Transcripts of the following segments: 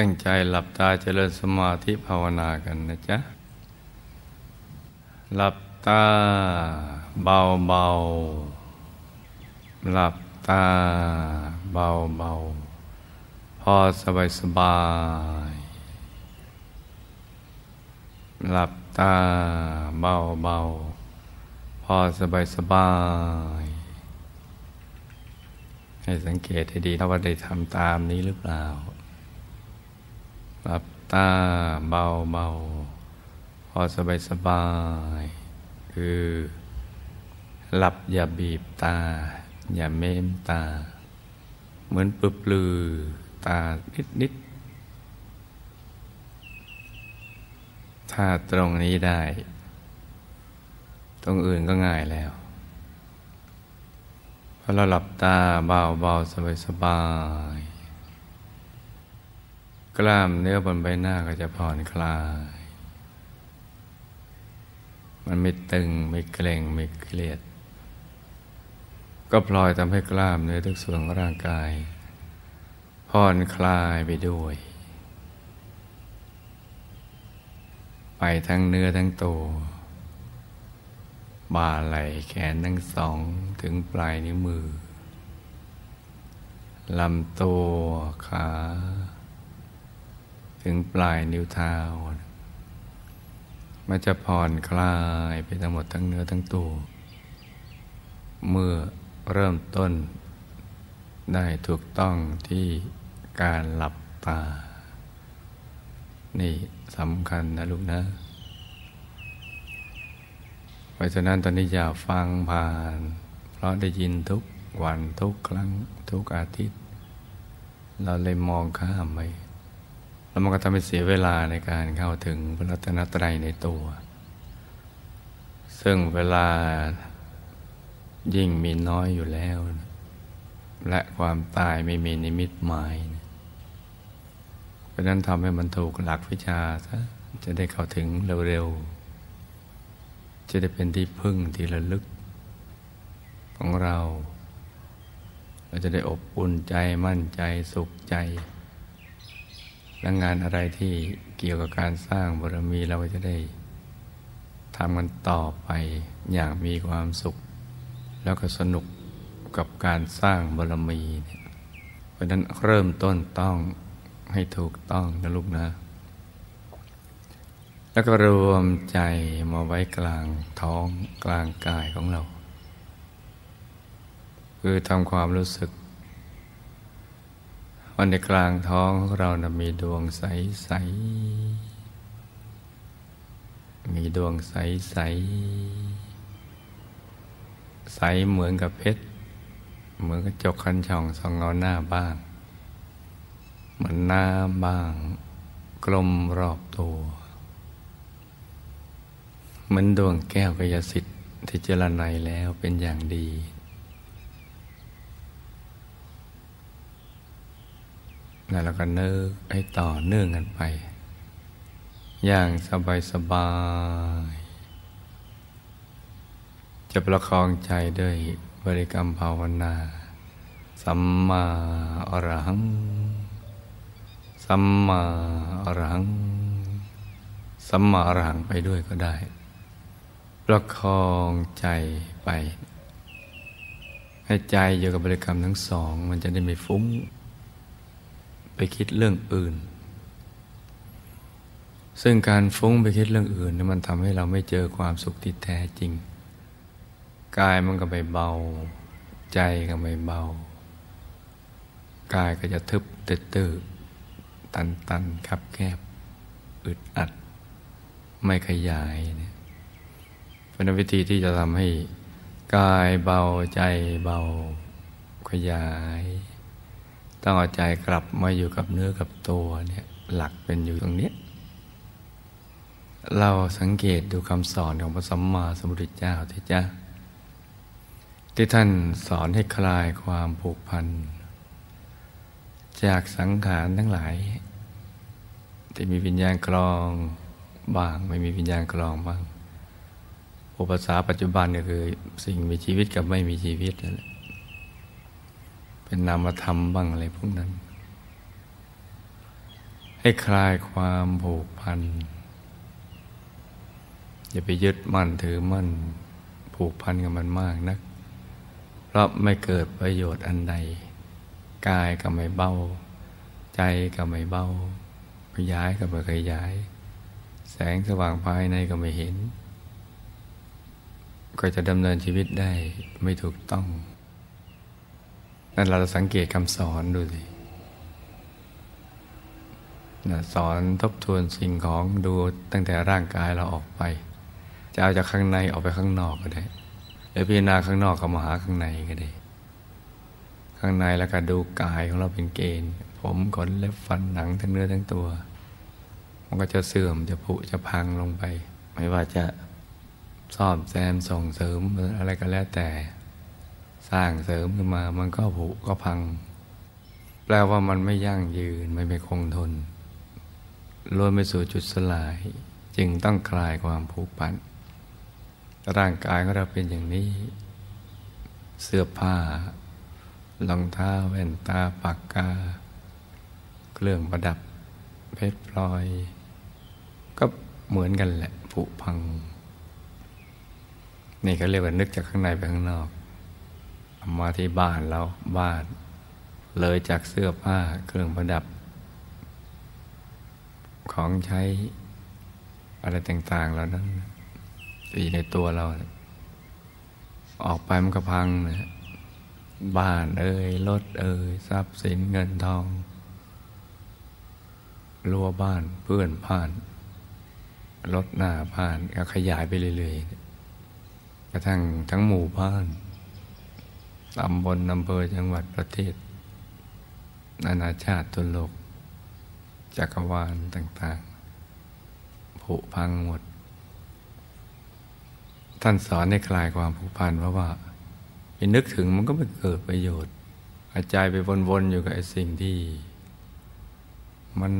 ตั้งใจหลับตาเจริญสมาธิภาวนากันนะจ๊ะ หลับตาเบาเบาหลับตาเบาเบาพอสบายสบาย หลับตาเบาเบาพอสบายสบาย ให้สังเกตให้ดีนะว่าได้ทำตามนี้หรือเปล่า หลับตาเบาเบาพอสบายสบาย คือหลับอย่าบีบตา อย่าเม้มตา เหมือนปึบลือตานิดนิดถ้าตรงนี้ได้ ตรงอื่นก็ง่ายแล้วพอเราหลับตาเบาเบาสบายสบาย กล้ามเนื้อบนใบหน้าก็จะผ่อนคลาย มันไม่ตึงไม่เกร็งไม่เครียด ก็พลอยทำให้กล้ามเนื้อทุกส่วนของร่างกายผ่อนคลายไปด้วย ไปทั้งเนื้อทั้งตัวบ่าไหล่แขนทั้งสองถึงปลายนิ้วมือลำตัวขา ถึงปลายนิ้วเท้า มันจะผ่อนคลายไปทั้งหมดทั้งเนื้อทั้งตัว เมื่อเริ่มต้นได้ถูกต้องที่การหลับตา นี่สำคัญนะลูกนะเพราะฉะนั้นตอนนี้อย่าฟังผ่าน เพราะได้ยินทุกวันทุกครั้งทุกอาทิตย์ เราเลยมองข้ามไป แล้วมันก็ทำให้เสียเวลาในการเข้าถึงพระรัตนตรัยในตัว ซึ่งเวลายิ่งมีน้อยอยู่แล้ว และความตายไม่มีนิมิตหมายเพราะนั้นทำให้มันถูกหลักวิชาซะจะได้เข้าถึงเร็วๆ จะได้เป็นที่พึ่งที่ระลึก ของเรา เราจะได้อบอุ่นใจมั่นใจสุขใจ และงานอะไรที่เกี่ยวกับการสร้างบารมีเราจะได้ทำกันต่อไปอย่างมีความสุข แล้วก็สนุกกับการสร้างบารมีเพราะนั้นเริ่มต้นต้องให้ถูกต้องนะลูกนะ แล้วก็รวมใจมาไว้กลางท้องกลางกายของเรา คือทำความรู้สึก วันในกลางท้องของเรานะมีดวงใสใสมีดวงใสใส ใสเหมือนกับเพชร เหมือนกระจกคันช่องสองเงาหน้าบ้าง เหมือนน้ำบ้าง กลมรอบตัว เหมือนดวงแก้วกยสิทธิ์ที่เจรไนแล้วเป็นอย่างดี แล้วเราก็นึกให้ต่อเนื่องกันไป อย่างสบายสบาย จะประคองใจด้วยบริกรรมภาวนา สัมมาอรหัง สัมมาอรหัง สัมมาอรหังไปด้วยก็ได้ ประคองใจไป ให้ใจอยู่กับบริกรรมทั้งสอง มันจะได้ไม่ฟุ้ง ไปคิดเรื่องอื่น ซึ่งการฟุ้งไปคิดเรื่องอื่นนี่มันทำให้เราไม่เจอความสุขที่แท้จริง กายมันก็ไปเบา ใจก็ไม่เบา กายก็จะทึบตื้อตันตันคับแคบอึดอัด ไม่ขยายเนี่ยเป็นวิธีที่จะทำให้กายเบาใจเบาขยาย ต้องเอาใจกลับมาอยู่กับเนื้อกับตัวเนี่ยหลักเป็นอยู่ตรงนี้ เราสังเกตดูคำสอนของพระสัมมาสัมพุทธเจ้าที่จ้าที่ท่านสอนให้คลายความผูกพัน จากสังขารทั้งหลาย ที่มีวิญญาณกรองบ้างไม่มีวิญญาณกรองบ้างอุปสาปัจจุบันก็คือสิ่งมีชีวิตกับไม่มีชีวิตนั่นแหละ เป็นนามธรรมบ้างอะไรพวกนั้น ให้คลายความผูกพัน อย่าไปยึดมั่นถือมั่น ผูกพันกับมันมากนัก เพราะไม่เกิดประโยชน์อันใด กายก็ไม่เบา ใจก็ไม่เบาขยายก็ไม่ขยาย แสงสว่างภายในก็ไม่เห็น ก็จะดำเนินชีวิตได้ไม่ถูกต้อง นั่นเราสังเกตคำสอนดูสิสอนทบทวนสิ่งของดูตั้งแต่ร่างกายเราออกไป จะเอาจากข้างในออกไปข้างนอกก็ได้หรือพิจารณาข้างนอกก็มาหาข้างในก็ได้ ข้างในแล้วก็ดูกายของเราเป็นเกณฑ์ ผมขนเล็บฟันหนังทั้งเนื้อทั้งตัว มันก็จะเสื่อมจะผุจะพังลงไป ไม่ว่าจะซ่อมแซมส่งเสริมอะไรก็แล้วแต่ สร้างเสริมขึ้นมา มันก็ผุก็พัง แปลว่ามันไม่ยั่งยืนไม่เป็นคงทนล้วนไปสู่จุดสลาย จึงต้องคลายความผูกพันร่างกายของเราเป็นอย่างนี้ เสื้อผ้ารองเท้าแว่นตาปากกา เครื่องประดับเพชรพลอย ก็เหมือนกันแหละผุพัง นี่เขาเรียกว่านึกจากข้างในไปข้างนอก มาที่บ้านเราบ้าน เลยจากเสื้อผ้าเครื่องประดับ ของใช้อะไรต่างๆแล้วนั้นที่ในตัวเรา ออกไปมันก็พังนะบ้านเอ่ยรถเอ่ยทรัพย์สินเงินทองรั้วบ้านเพื่อนผ่านรถหน้าผ่านก็ขยายไปเรื่อยๆกระทั่งทั้งหมู่บ้าน ตำบลอำเภอจังหวัดประเทศ นานาชาติทุนโลก จักรวาลต่างๆ ผุพังหมด ท่านสอนให้คลายความผูกพันเพราะว่าไปนึกถึงมันก็ไม่เกิดประโยชน์อาใจไปวนๆอยู่กับไอ้สิ่งที่ มัน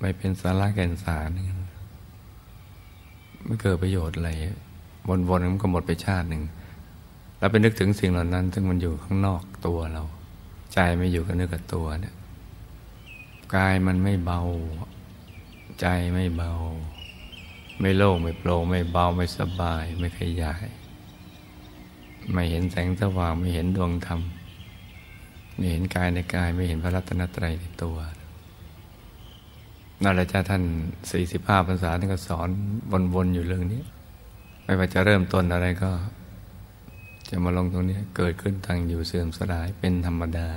ไม่เป็นสาระแก่นสารไม่เกิดประโยชน์อะไรวนๆมันก็หมดไปชาติหนึ่ง แล้วไปนึกถึงสิ่งเหล่านั้น ซึ่งมันอยู่ข้างนอกตัวเรา ใจไม่อยู่กับเนื้อกับตัวเนี่ยกายมันไม่เบา ใจไม่เบา ไม่โล่งไม่โปร่งไม่เบาไม่สบาย ไม่ขยาย ไม่เห็นแสงสว่างไม่เห็นดวงธรรมไม่เห็นกายในกายไม่เห็นพระรัตนตรัยในตัวนั่นแหละจ้าท่านสี่สิบห้าภาษาท่านก็สอนวนๆอยู่เรื่องนี้ ไม่ว่าจะเริ่มต้นอะไรก็ จะมาลงตรงนี้เกิดขึ้นทางอยู่เสื่อมสลายเป็นธรรมดา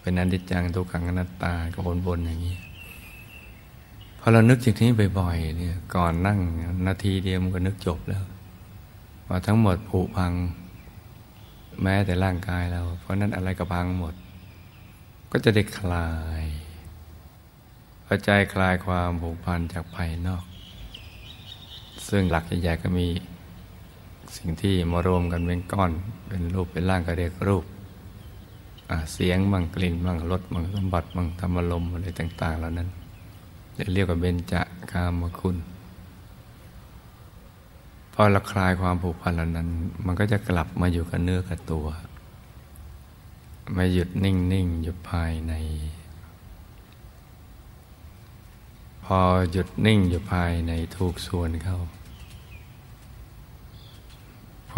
เป็นอนิจจังทุกขังอนัตตาก็วนอย่างนี้พอเรานึกอย่างนี้บ่อยๆเนี่ยก่อนนั่งนาทีเดียวมันก็นึกจบแล้ว ว่าทั้งหมดผุพัง แม้แต่ร่างกายเรา เพราะนั้นอะไรก็พังหมด ก็จะได้คลายพอใจคลายความผูกพันจากภายนอก ซึ่งหลักใหญ่ๆก็มี สิ่งที่มารวมกันเป็นก้อน เป็นรูปเป็นร่างก็เรียกรูปเสียงบังกลิ่นบังรสบังสมบัติบังธรรมลมอะไรต่าง ๆ เหล่านั้นเรียกว่าเบญจกามคุณพอเราคลายความผูกพันเหล่านั้น มันก็จะกลับมาอยู่กับเนื้อกับตัวมาหยุดนิ่งๆอยู่ภายใน พอหยุดนิ่งอยู่ภายในถูกส่วนเข้า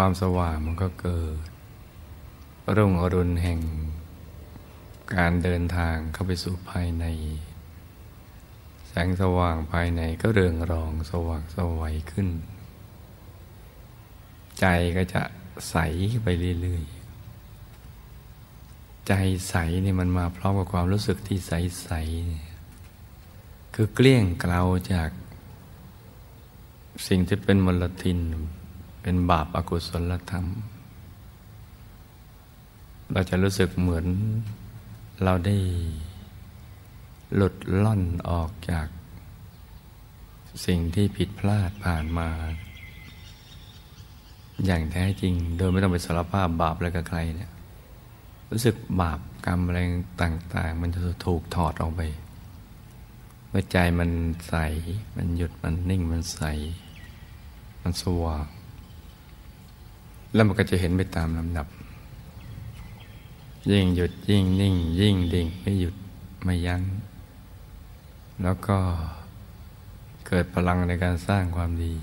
ความสว่างมันก็เกิด รุ่งอรุณแห่ง การเดินทางเข้าไปสู่ภายใน แสงสว่างภายในก็เรืองรองสว่างสวัยขึ้น ใจก็จะใสไปเรื่อยๆ ใจใสนี่มันมาพร้อมกับความรู้สึกที่ใสๆคือเกลี้ยงเกลาจากสิ่งที่เป็นมลทิน เป็นบาปอากุศลธรรม เราจะรู้สึกเหมือนเราได้หลุดล่อนออกจาก สิ่งที่ผิดพลาดผ่านมา อย่างแท้จริง โดยไม่ต้องไปสารภาพบาปอะไรกับใครเนี่ยรู้สึกบาปกรรมอะไรต่าง ๆ มันจะถูกถอดออกไปเมื่อใจมันใส มันหยุดมันนิ่งมันใส มันสว่าง แล้วมันก็จะเห็นไปตามลำดับ ยิ่งหยุดยิ่งนิ่ง ยิ่งดิ่งไม่หยุดไม่ยัง้ง แล้วก็เกิดพลังในการสร้างความดี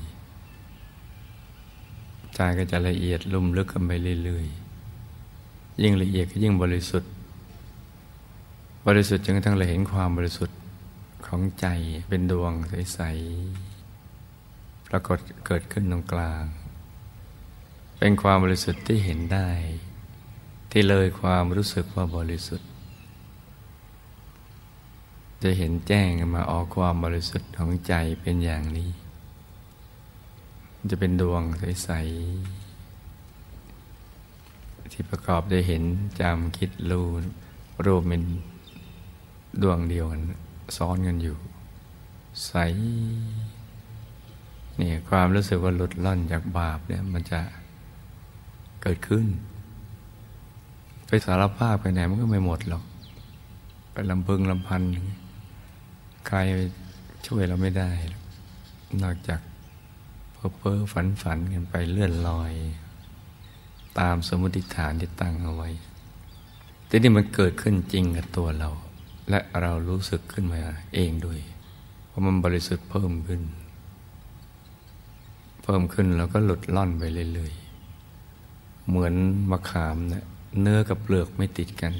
ใจก็จะละเอียดลุ่มลึกกันไปเรื่อยๆ ยิ่งละเอียดก็ยิ่งบริสุทธิ์ บริสุทธิ์จนกระทั่งเราเห็นความบริสุทธิ์ของใจเป็นดวงใสๆ ปรากฏเกิดขึ้นตรงกลาง เป็นความบริสุทธิ์ที่เห็นได้ ที่เลยความรู้สึกว่าบริสุทธิ์ จะเห็นแจ้งมาออกความบริสุทธิ์ของใจเป็นอย่างนี้ จะเป็นดวงใส ๆ ที่ประกอบด้เห็นจำคิดรู้รูปเป็นดวงเดียวกันซ้อนกันอยู่ ใสเนี่ยความรู้สึกว่าหลุดล่อนจากบาปเนี่ยมันจะ กิดขึ้น ไปสารภาพไปไหนมันก็ไม่หมดหรอก ไปลำพึงลำพันใครช่วยเราไม่ได้ นอกจากเพ้อเพ้อฝันฝันกันไปเลื่อนลอย ตามสมมติฐานที่ตั้งเอาไว้แต่นี่มันเกิดขึ้นจริงกับตัวเรา และเรารู้สึกขึ้นมาเองด้วย เพราะมันบริสุทธิ์เพิ่มขึ้น เพิ่มขึ้นแล้วก็หลุดล่อนไปเรื่อยๆ เหมือนมะขามเนะเนื้อกับเปลือกไม่ติดกัน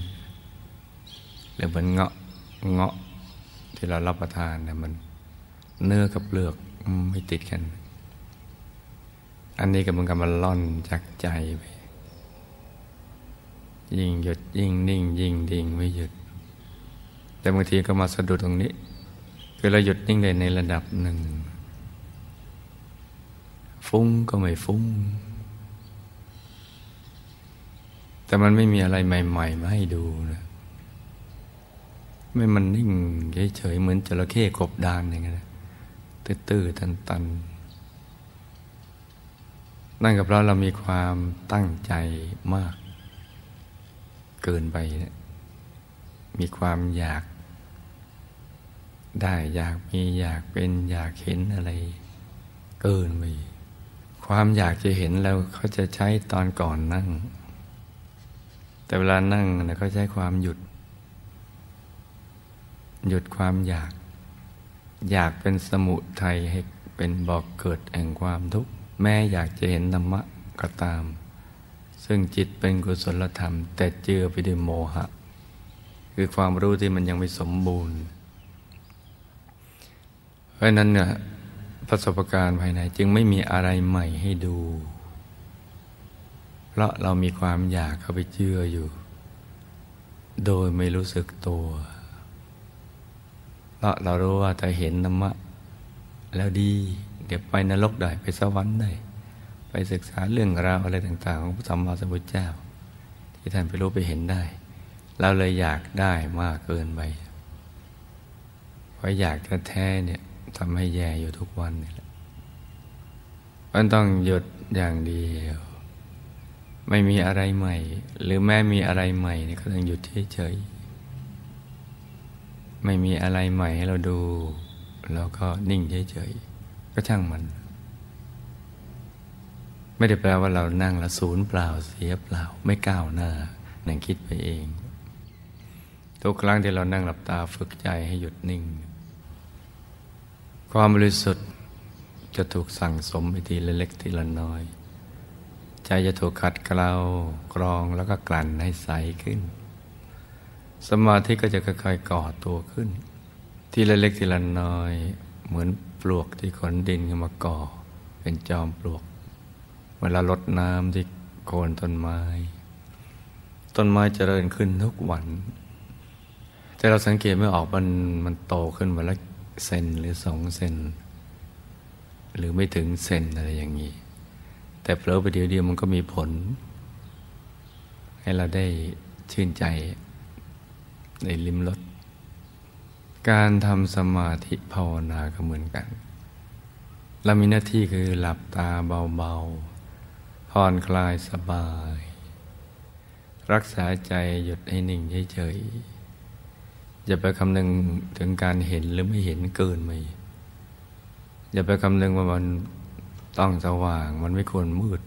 หรือเหมือนเงาะเงาะที่เรารับประทานเนะมัน เนื้อกับเปลือกไม่ติดกัน อันนี้ก็มันกำลังล่อนจากใจไปยิ่งหยุดยิ่งนิ่ง ยิ่งดิ่งไม่หยุด แต่บางทีก็มาสะดุดตรงนี้ คือเราหยุดนิ่งได้ในระดับหนึ่ง ฟุ้งก็ไม่ฟุ้ง แต่มันไม่มีอะไรใหม่ๆมาให้ดูนะไม่มันนิ่งเฉยๆเหมือนจระเข้กบดานอย่างเงี้ยตื้อๆตันๆนั่นก็เพราะเรามีความตั้งใจมาก เกินไปนี่ยมีความอยาก ได้อยากมีอยากเป็นอยากเห็นอะไร เกินไปความอยากจะเห็นแล้วเขาจะใช้ตอนก่อนนั่ง แต่เวลานั่งนะเขาใช้ความหยุด หยุดความอยาก อยากเป็นสมุทัยให้เป็นบอกเกิดแห่งความทุกข์แม้อยากจะเห็นธรรมะก็ตาม ซึ่งจิตเป็นกุศลธรรม แต่เจือไปด้วยโมหะ คือความรู้ที่มันยังไม่สมบูรณ์ เพราะนั้นเนี่ยประสบการณ์ภายในจึงไม่มีอะไรใหม่ให้ดู เพราะเรามีความอยากเข้าไปเชื่ออยู่ โดยไม่รู้สึกตัว เพราะเรารู้ว่าแต่เห็นธรรมะ แล้วดี เดี๋ยวไปนรกได้ไปสวรรค์ได้ไปศึกษาเรื่องราวอะไรต่างๆ ของพระสัมมาสัมพุทธเจ้า ที่ท่านไปรู้ไปเห็นได้ เราเลยอยากได้มากเกินไปเพราะอยากแท้ๆเนี่ยทำให้แย่อยู่ทุกวันนี่แหละมันต้องหยุดอย่างเดียว ไม่มีอะไรใหม่ หรือแม้มีอะไรใหม่เนี่ยก็ต้องหยุดเฉยๆไม่มีอะไรใหม่ให้เราดู แล้วก็นิ่งเฉยๆก็ช่างมัน ไม่ได้แปลว่าเรานั่งละศูนย์เปล่าเสียเปล่า ไม่ก้าวหน้านั่งคิดไปเอง ทุกครั้งที่เรานั่งหลับตาฝึกใจให้หยุดนิ่ง ความบริสุทธิ์จะถูกสั่งสมไปทีละเล็กทีละน้อย ใจจะถูกขัดเกลากรองแล้วก็กลั่นให้ใสขึ้น สมาธิก็จะค่อยๆก่อตัวขึ้น ทีละเล็กทีละน้อย เหมือนปลวกที่ขนดินขึ้นมาก่อ เป็นจอมปลวก เวลาลดน้ำที่โคนต้นไม้ ต้นไม้เจริญขึ้นทุกวัน แต่เราสังเกตไม่ออกมันมันโตขึ้นมาแล้วเซนหรือสองเซนหรือไม่ถึงเซนอะไรอย่างนี้ แต่เผลอไปเดียวเดียวมันก็มีผล ให้เราได้ชื่นใจในลิมรสการทำสมาธิภาวนาก็เหมือนกัน เรามีหน้าที่คือหลับตาเบาๆผ่อนคลายสบาย รักษาใจหยุดให้นิ่งเฉยๆอย่าไปคำนึงถึงการเห็นหรือไม่เห็นเกินไปอย่าไปคำนึงว่ามัน ต้องสว่างมันไม่ควรมืด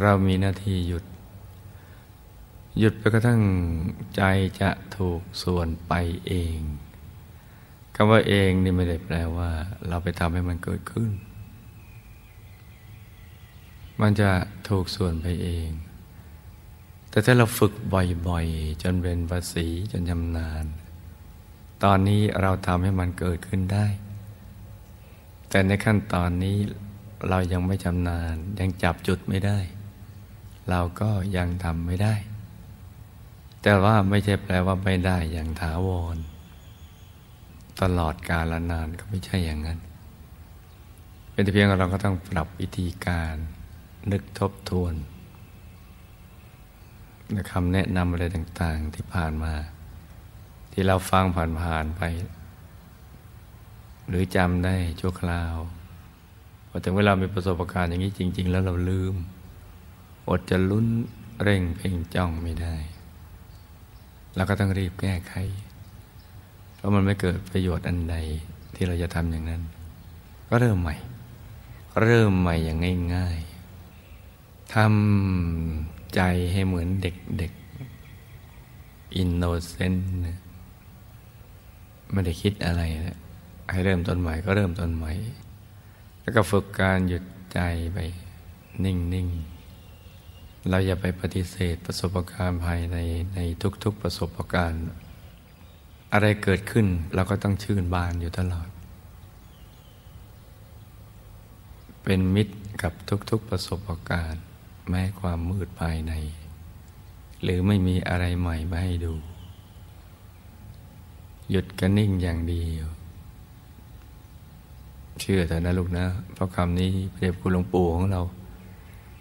เรามีหน้าที่หยุด หยุดไปกระทั่งใจจะถูกส่วนไปเองคำว่าเองนี่ไม่ได้แปลว่า เราไปทำให้มันเกิดขึ้น มันจะถูกส่วนไปเอง แต่ถ้าเราฝึกบ่อยๆ จนเป็นภาษีจนชำนาญ ตอนนี้เราทำให้มันเกิดขึ้นได้ แต่ในขั้นตอนนี้เรายังไม่ชำนาญยังจับจุดไม่ได้ เราก็ยังทำไม่ได้ แต่ว่าไม่ใช่แปลว่าไม่ได้อย่างถาวร ตลอดกาลนานก็ไม่ใช่อย่างนั้น เป็นเพียงเราก็ต้องปรับวิธีการนึกทบทวนคำแนะนำอะไรต่าง ๆ ที่ผ่านมา ที่เราฟังผ่านๆไป หรือจำได้ชั่วคราว พอถึงเวลามีประสบการณ์อย่างนี้จริง ๆ แล้วเราลืม อดจะลุ้นเร่งเพ่งจ้องไม่ได้เราก็ต้องรีบแก้ไข เพราะมันไม่เกิดประโยชน์อันใดที่เราจะทำอย่างนั้น ก็เริ่มใหม่ เริ่มใหม่อย่างง่ายๆทำใจให้เหมือนเด็กๆอินโนเซนต์ไม่ได้คิดอะไรแล้ว ให้เริ่มต้นใหม่ก็เริ่มต้นใหม่ แล้วก็ฝึกการหยุดใจไปนิ่ง ๆ เราอย่าไปปฏิเสธประสบการณ์ภายในในทุก ๆประสบการณ์ อะไรเกิดขึ้นเราก็ต้องชื่นบานอยู่ตลอด เป็นมิตรกับทุก ๆประสบการณ์ แม้ความมืดภายใน หรือไม่มีอะไรใหม่มาให้ดู หยุดกันนิ่งอย่างเดียว เชื่อเถอะนะลูกนะ เพราะคำนี้เปรียบคุณหลวงปู่ของเรา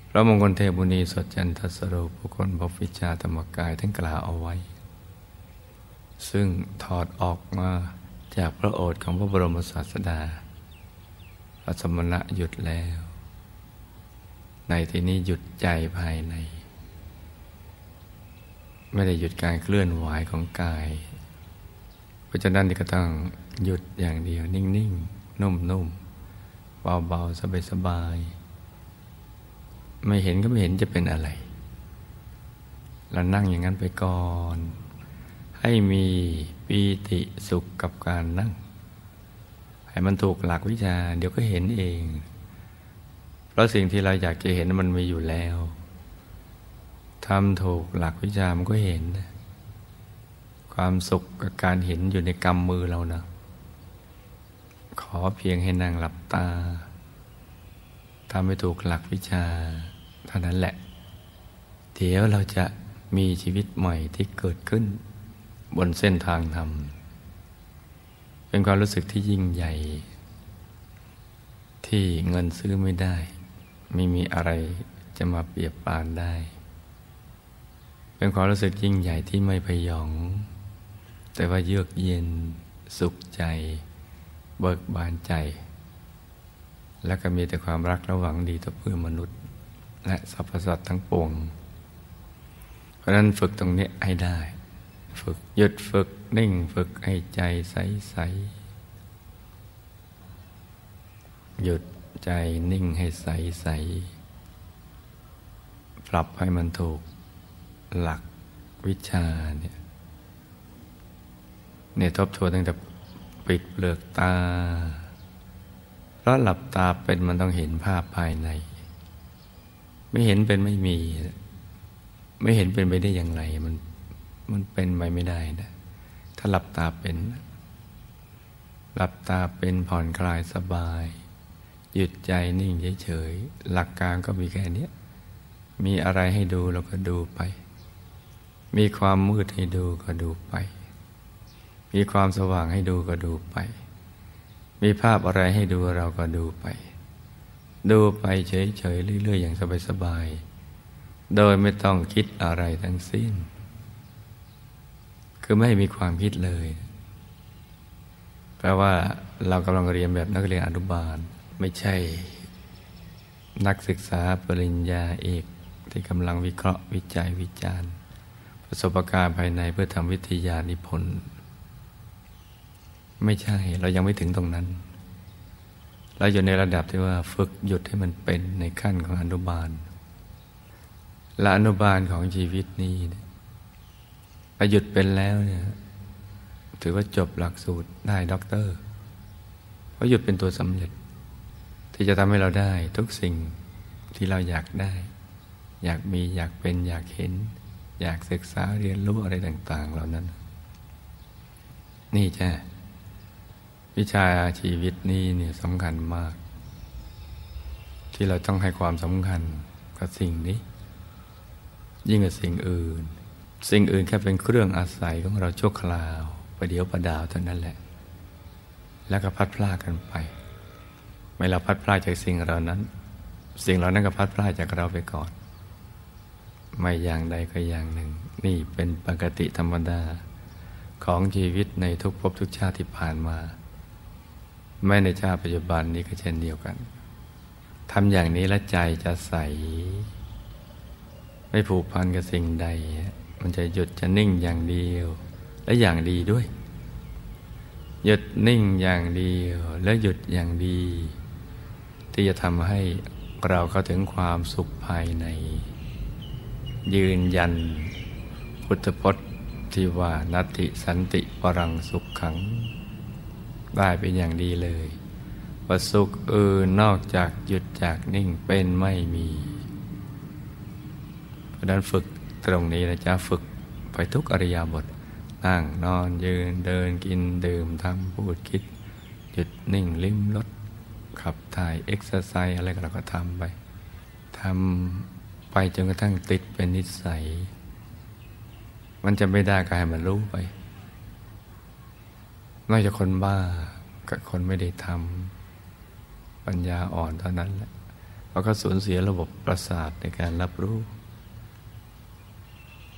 พระมงคลเทพุณีสดจันทสโรผู้คนพฟิชาธรรมกายท่านกล่าวเอาไว้ ซึ่งถอดออกมาจากพระโอษฐ์ของพระบรมศาสดาพระสมณะหยุดแล้ว ในที่นี้หยุดใจภายใน ไม่ได้หยุดการเคลื่อนไหวของกาย เพราะฉะนั้นก็ต้องหยุดอย่างเดียวนิ่ง ๆ นุ่มๆ เบาๆ สบายๆ ไม่เห็นก็ไม่เห็นจะเป็นอะไร เรานั่งอย่างนั้นไปก่อน ให้มีปีติสุขกับการนั่ง ให้มันถูกหลักวิชา เดี๋ยวก็เห็นเอง เพราะสิ่งที่เราอยากจะเห็นมันมีอยู่แล้วทำถูกหลักวิชามันก็เห็น ความสุขกับการเห็นอยู่ในกำมือเรานะ ขอเพียงให้นั่งหลับตาทำให้ถูกหลักวิชาเท่านั้นแหละ เดี๋ยวเราจะมีชีวิตใหม่ที่เกิดขึ้น บนเส้นทางธรรม เป็นความรู้สึกที่ยิ่งใหญ่ ที่เงินซื้อไม่ได้ ไม่มีอะไรจะมาเปรียบปานได้ เป็นความรู้สึกยิ่งใหญ่ที่ไม่พยอง แต่ว่าเยือกเย็นสุขใจ เบิกบานใจ และก็มีแต่ความรักระหวังดีต่อเพื่อนมนุษย์ และสรรพสัตว์ทั้งปวง เพราะนั้นฝึกตรงนี้ให้ได้ ฝึกหยุดฝึกนิ่งฝึกให้ใจใสใสหยุดใจนิ่งให้ใสใสปรับให้มันถูกหลักวิชาเนี่ยเนี่ยทบทวนตั้งแต่ ปิดเปลือกตา เพราะหลับตาเป็นมันต้องเห็นภาพภายใน ไม่เห็นเป็นไม่มี ไม่เห็นเป็นไปได้อย่างไร มันมันเป็นไปไม่ได้นะถ้าหลับตาเป็น หลับตาเป็นผ่อนคลายสบาย หยุดใจนิ่งเฉยๆหลักการก็มีแค่นี้มีอะไรให้ดูเราก็ดูไป มีความมืดให้ดูก็ดูไป มีความสว่างให้ดูก็ดูไป มีภาพอะไรให้ดูเราก็ดูไป ดูไปเฉยๆเรื่อยๆอย่างสบายๆโดยไม่ต้องคิดอะไรทั้งสิ้น คือไม่มีความคิดเลย แปลว่าเรากำลังเรียนแบบนักเรียนอนุบาล ไม่ใช่ นักศึกษาปริญญาเอกที่กำลังวิเคราะห์วิจัยวิจารณ์ ประสบการณ์ภายในเพื่อทำวิทยานิพนธ์ ไม่ใช่เรายังไม่ถึงตรงนั้น เราอยู่ในระดับที่ว่าฝึกหยุดให้มันเป็นในขั้นของอนุบาล และอนุบาลของชีวิตนี้ถ้าหยุดเป็นแล้วเนี่ยถือว่าจบหลักสูตรได้ด็อกเตอร์ เพราะหยุดเป็นตัวสำเร็จ ที่จะทำให้เราได้ทุกสิ่งที่เราอยากได้ อยากมีอยากเป็นอยากเห็น อยากศึกษาเรียนรู้อะไรต่าง ๆ เหล่านั้น นี่จ้ะ วิชาชีวิตนี้เนี่ยสำคัญมาก ที่เราต้องให้ความสำคัญกับสิ่งนี้ ยิ่งกว่าสิ่งอื่น สิ่งอื่นแค่เป็นเครื่องอาศัยของเราชั่วคราวประเดี๋ยวประดาวเท่านั้นแหละ แล้วก็พัดพลาดกันไปไม่เราพัดพลาดจากสิ่งเรานั้น สิ่งเหล่านั้นก็พัดพลาดจากเราไปก่อน ไม่อย่างใดก็อย่างหนึ่ง นี่เป็นปกติธรรมดาของชีวิตในทุกภพทุกชาติที่ผ่านมา แม้ในชาติปัจจุบันนี้ก็เช่นเดียวกันทำอย่างนี้แล้วใจจะใส ไม่ผูกพันกับสิ่งใด มันจะหยุดจะนิ่งอย่างเดียว และอย่างดีด้วย หยุดนิ่งอย่างเดียว และหยุดอย่างดี ที่จะทำให้เราเข้าถึงความสุขภายใน ยืนยัน พุทธพจน์ที่ว่านัตติสันติปรังสุขขัง ได้เป็นอย่างดีเลยว่าสุขอื่นนอกจากหยุดจากนิ่งเป็นไม่มี เพราะนั้นฝึกตรงนี้นะจ๊ะฝึกไปทุกอริยบท นั่งนอนยืนเดินกินดื่มทำพูดคิด หยุดนิ่งลิ้มรสขับถ่ายเอ็กซ์ไซส์อะไรก็เราก็ทำไปทำไปจนกระทั่งติดเป็นนิสัย มันจะไม่ได้ก็ให้มันรู้ไป นอกจากคนบ้ากับคนไม่ได้ทำปัญญาอ่อนเท่านั้นแหละเพราก็สูญเสียระบบประสาทในการรับรู้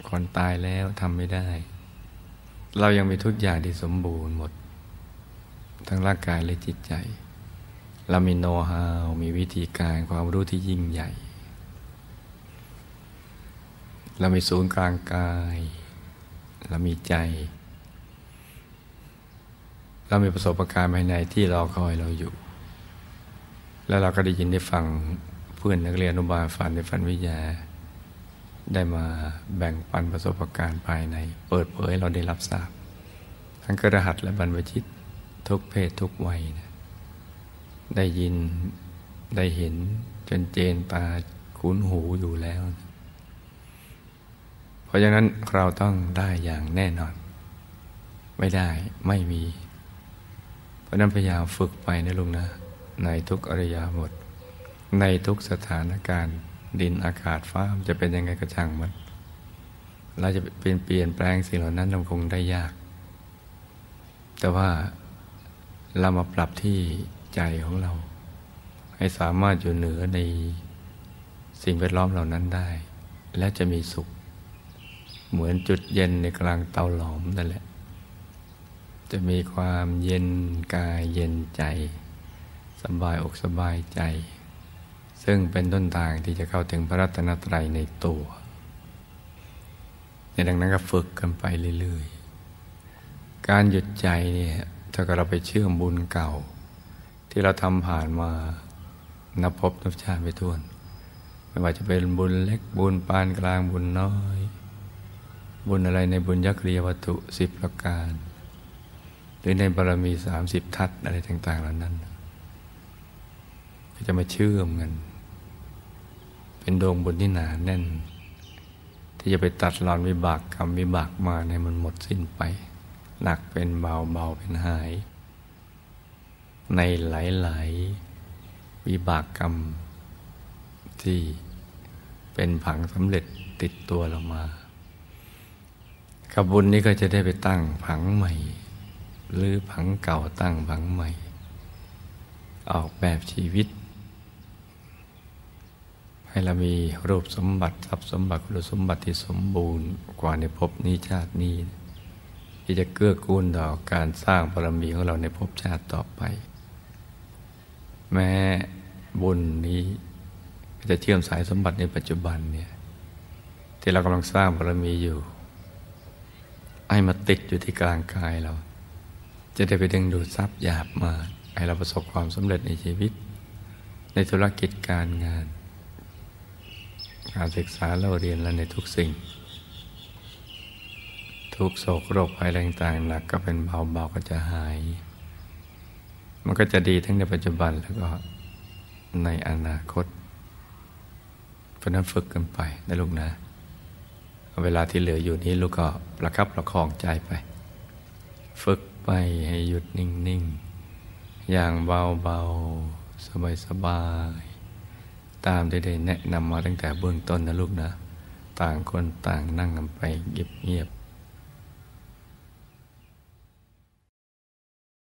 คนตายแล้วทำไม่ได้ เรายังมีทุกอย่างที่สมบูรณ์หมด ทั้งร่างกายและจิตใจ เรามีโน้ตฮาวมีวิธีการความรู้ที่ยิ่งใหญ่ เรามีศูนย์กลางกาย เรามีใจ เรามีประสบการณ์ภายในที่รอคอยเราอยู่ แล้วเราก็ได้ยินได้ฟังเพื่อนนักเรียนอนุบาลฝันในฝันวิทยา ได้มาแบ่งปันประสบการณ์ภายใน เปิดเผยเราได้รับทราบ ทั้งกระหัสและบรรพชิตทุกเพศทุกวัยนะได้ยินได้เห็นจนเจนตาคุ้นหูอยู่แล้ว เพราะฉะนั้นเราต้องได้อย่างแน่นอน ไม่ได้ไม่มี ราะนั้นพยายามฝึกไปนะลุงนะ ในทุกอริยบท ในทุกสถานการณ์ ดินอากาศฟ้าจะเป็นยังไงก็ช่างมัน เราจะเปลี่ยนเปลี่ยนแปลงสิ่งเหล่านั้นเราคงได้ยาก แต่ว่าเรามาปรับที่ใจของเรา ให้สามารถอยู่เหนือในสิ่งแวดล้อมเหล่านั้นได้ และจะมีสุข เหมือนจุดเย็นในกลางเตาหลอมนั่นแหละ จะมีความเย็นกายเย็นใจ สบายอกสบายใจ ซึ่งเป็นต้นทางที่จะเข้าถึงพระรัตนตรัยในตัวในดังนั้นก็ฝึกกันไปเรื่อยๆ การหยุดใจเนี่ยถ้าเราไปเชื่อมบุญเก่า ที่เราทำผ่านมานับพบนับชาติไปทวน ไม่ว่าจะเป็นบุญเล็กบุญปานกลางบุญน้อย บุญอะไรในบุญยักษ์เรียวัตถุสิบประการ หรือในบารมีสามสิบทัศอะไรต่าง ๆ เหล่านั้น ก็จะมาเชื่อมกัน เป็นดวงบุญที่หนาแน่น ที่จะไปตัดรอนวิบากกรรมวิบากมาในมันหมดสิ้นไป หนักเป็นเบาเบาเป็นหาย ในหลาย ๆ วิบากกรรมที่เป็นผังสำเร็จติดตัวเรามากับบุญนี้ก็จะได้ไปตั้งผังใหม่ หรือผังเก่าตั้งผังใหม่ ออกแบบชีวิต ให้เรามีรูปสมบัติทรัพย์สมบัติคุณสมบัติที่สมบูรณ์กว่าในภพนี้ชาตินี้ ที่จะเกื้อกูลต่อการสร้างบารมีของเราในภพชาติต่อไป แม้บุญนี้จะเชื่อมสายสมบัติในปัจจุบันเนี่ยที่เรากำลังสร้างบารมีอยู่ ให้มาติดอยู่ที่กลางกายเรา จะได้ไปดึงดูดทรัพย์หยาบมาให้เราประสบความสำเร็จในชีวิต ในธุรกิจการงาน การศึกษาเราเรียนและในทุกสิ่ง ทุกโศกโรคภัยแรงต่างหนักก็เป็นเบาๆก็จะหาย มันก็จะดีทั้งในปัจจุบันแล้วก็ในอนาคตเพราะนั้นฝึกกันไปนะลูกนะ เวลาที่เหลืออยู่นี้ลูกก็ประคับประคองใจไป ฝึก ไปให้หยุดนิ่ง ๆ อย่างเบา ๆ สบาย ๆ ตามที่ได้แนะนำมาตั้งแต่เบื้องต้นนะลูกนะ ต่างคนต่างนั่งกันไปเงียบ ๆ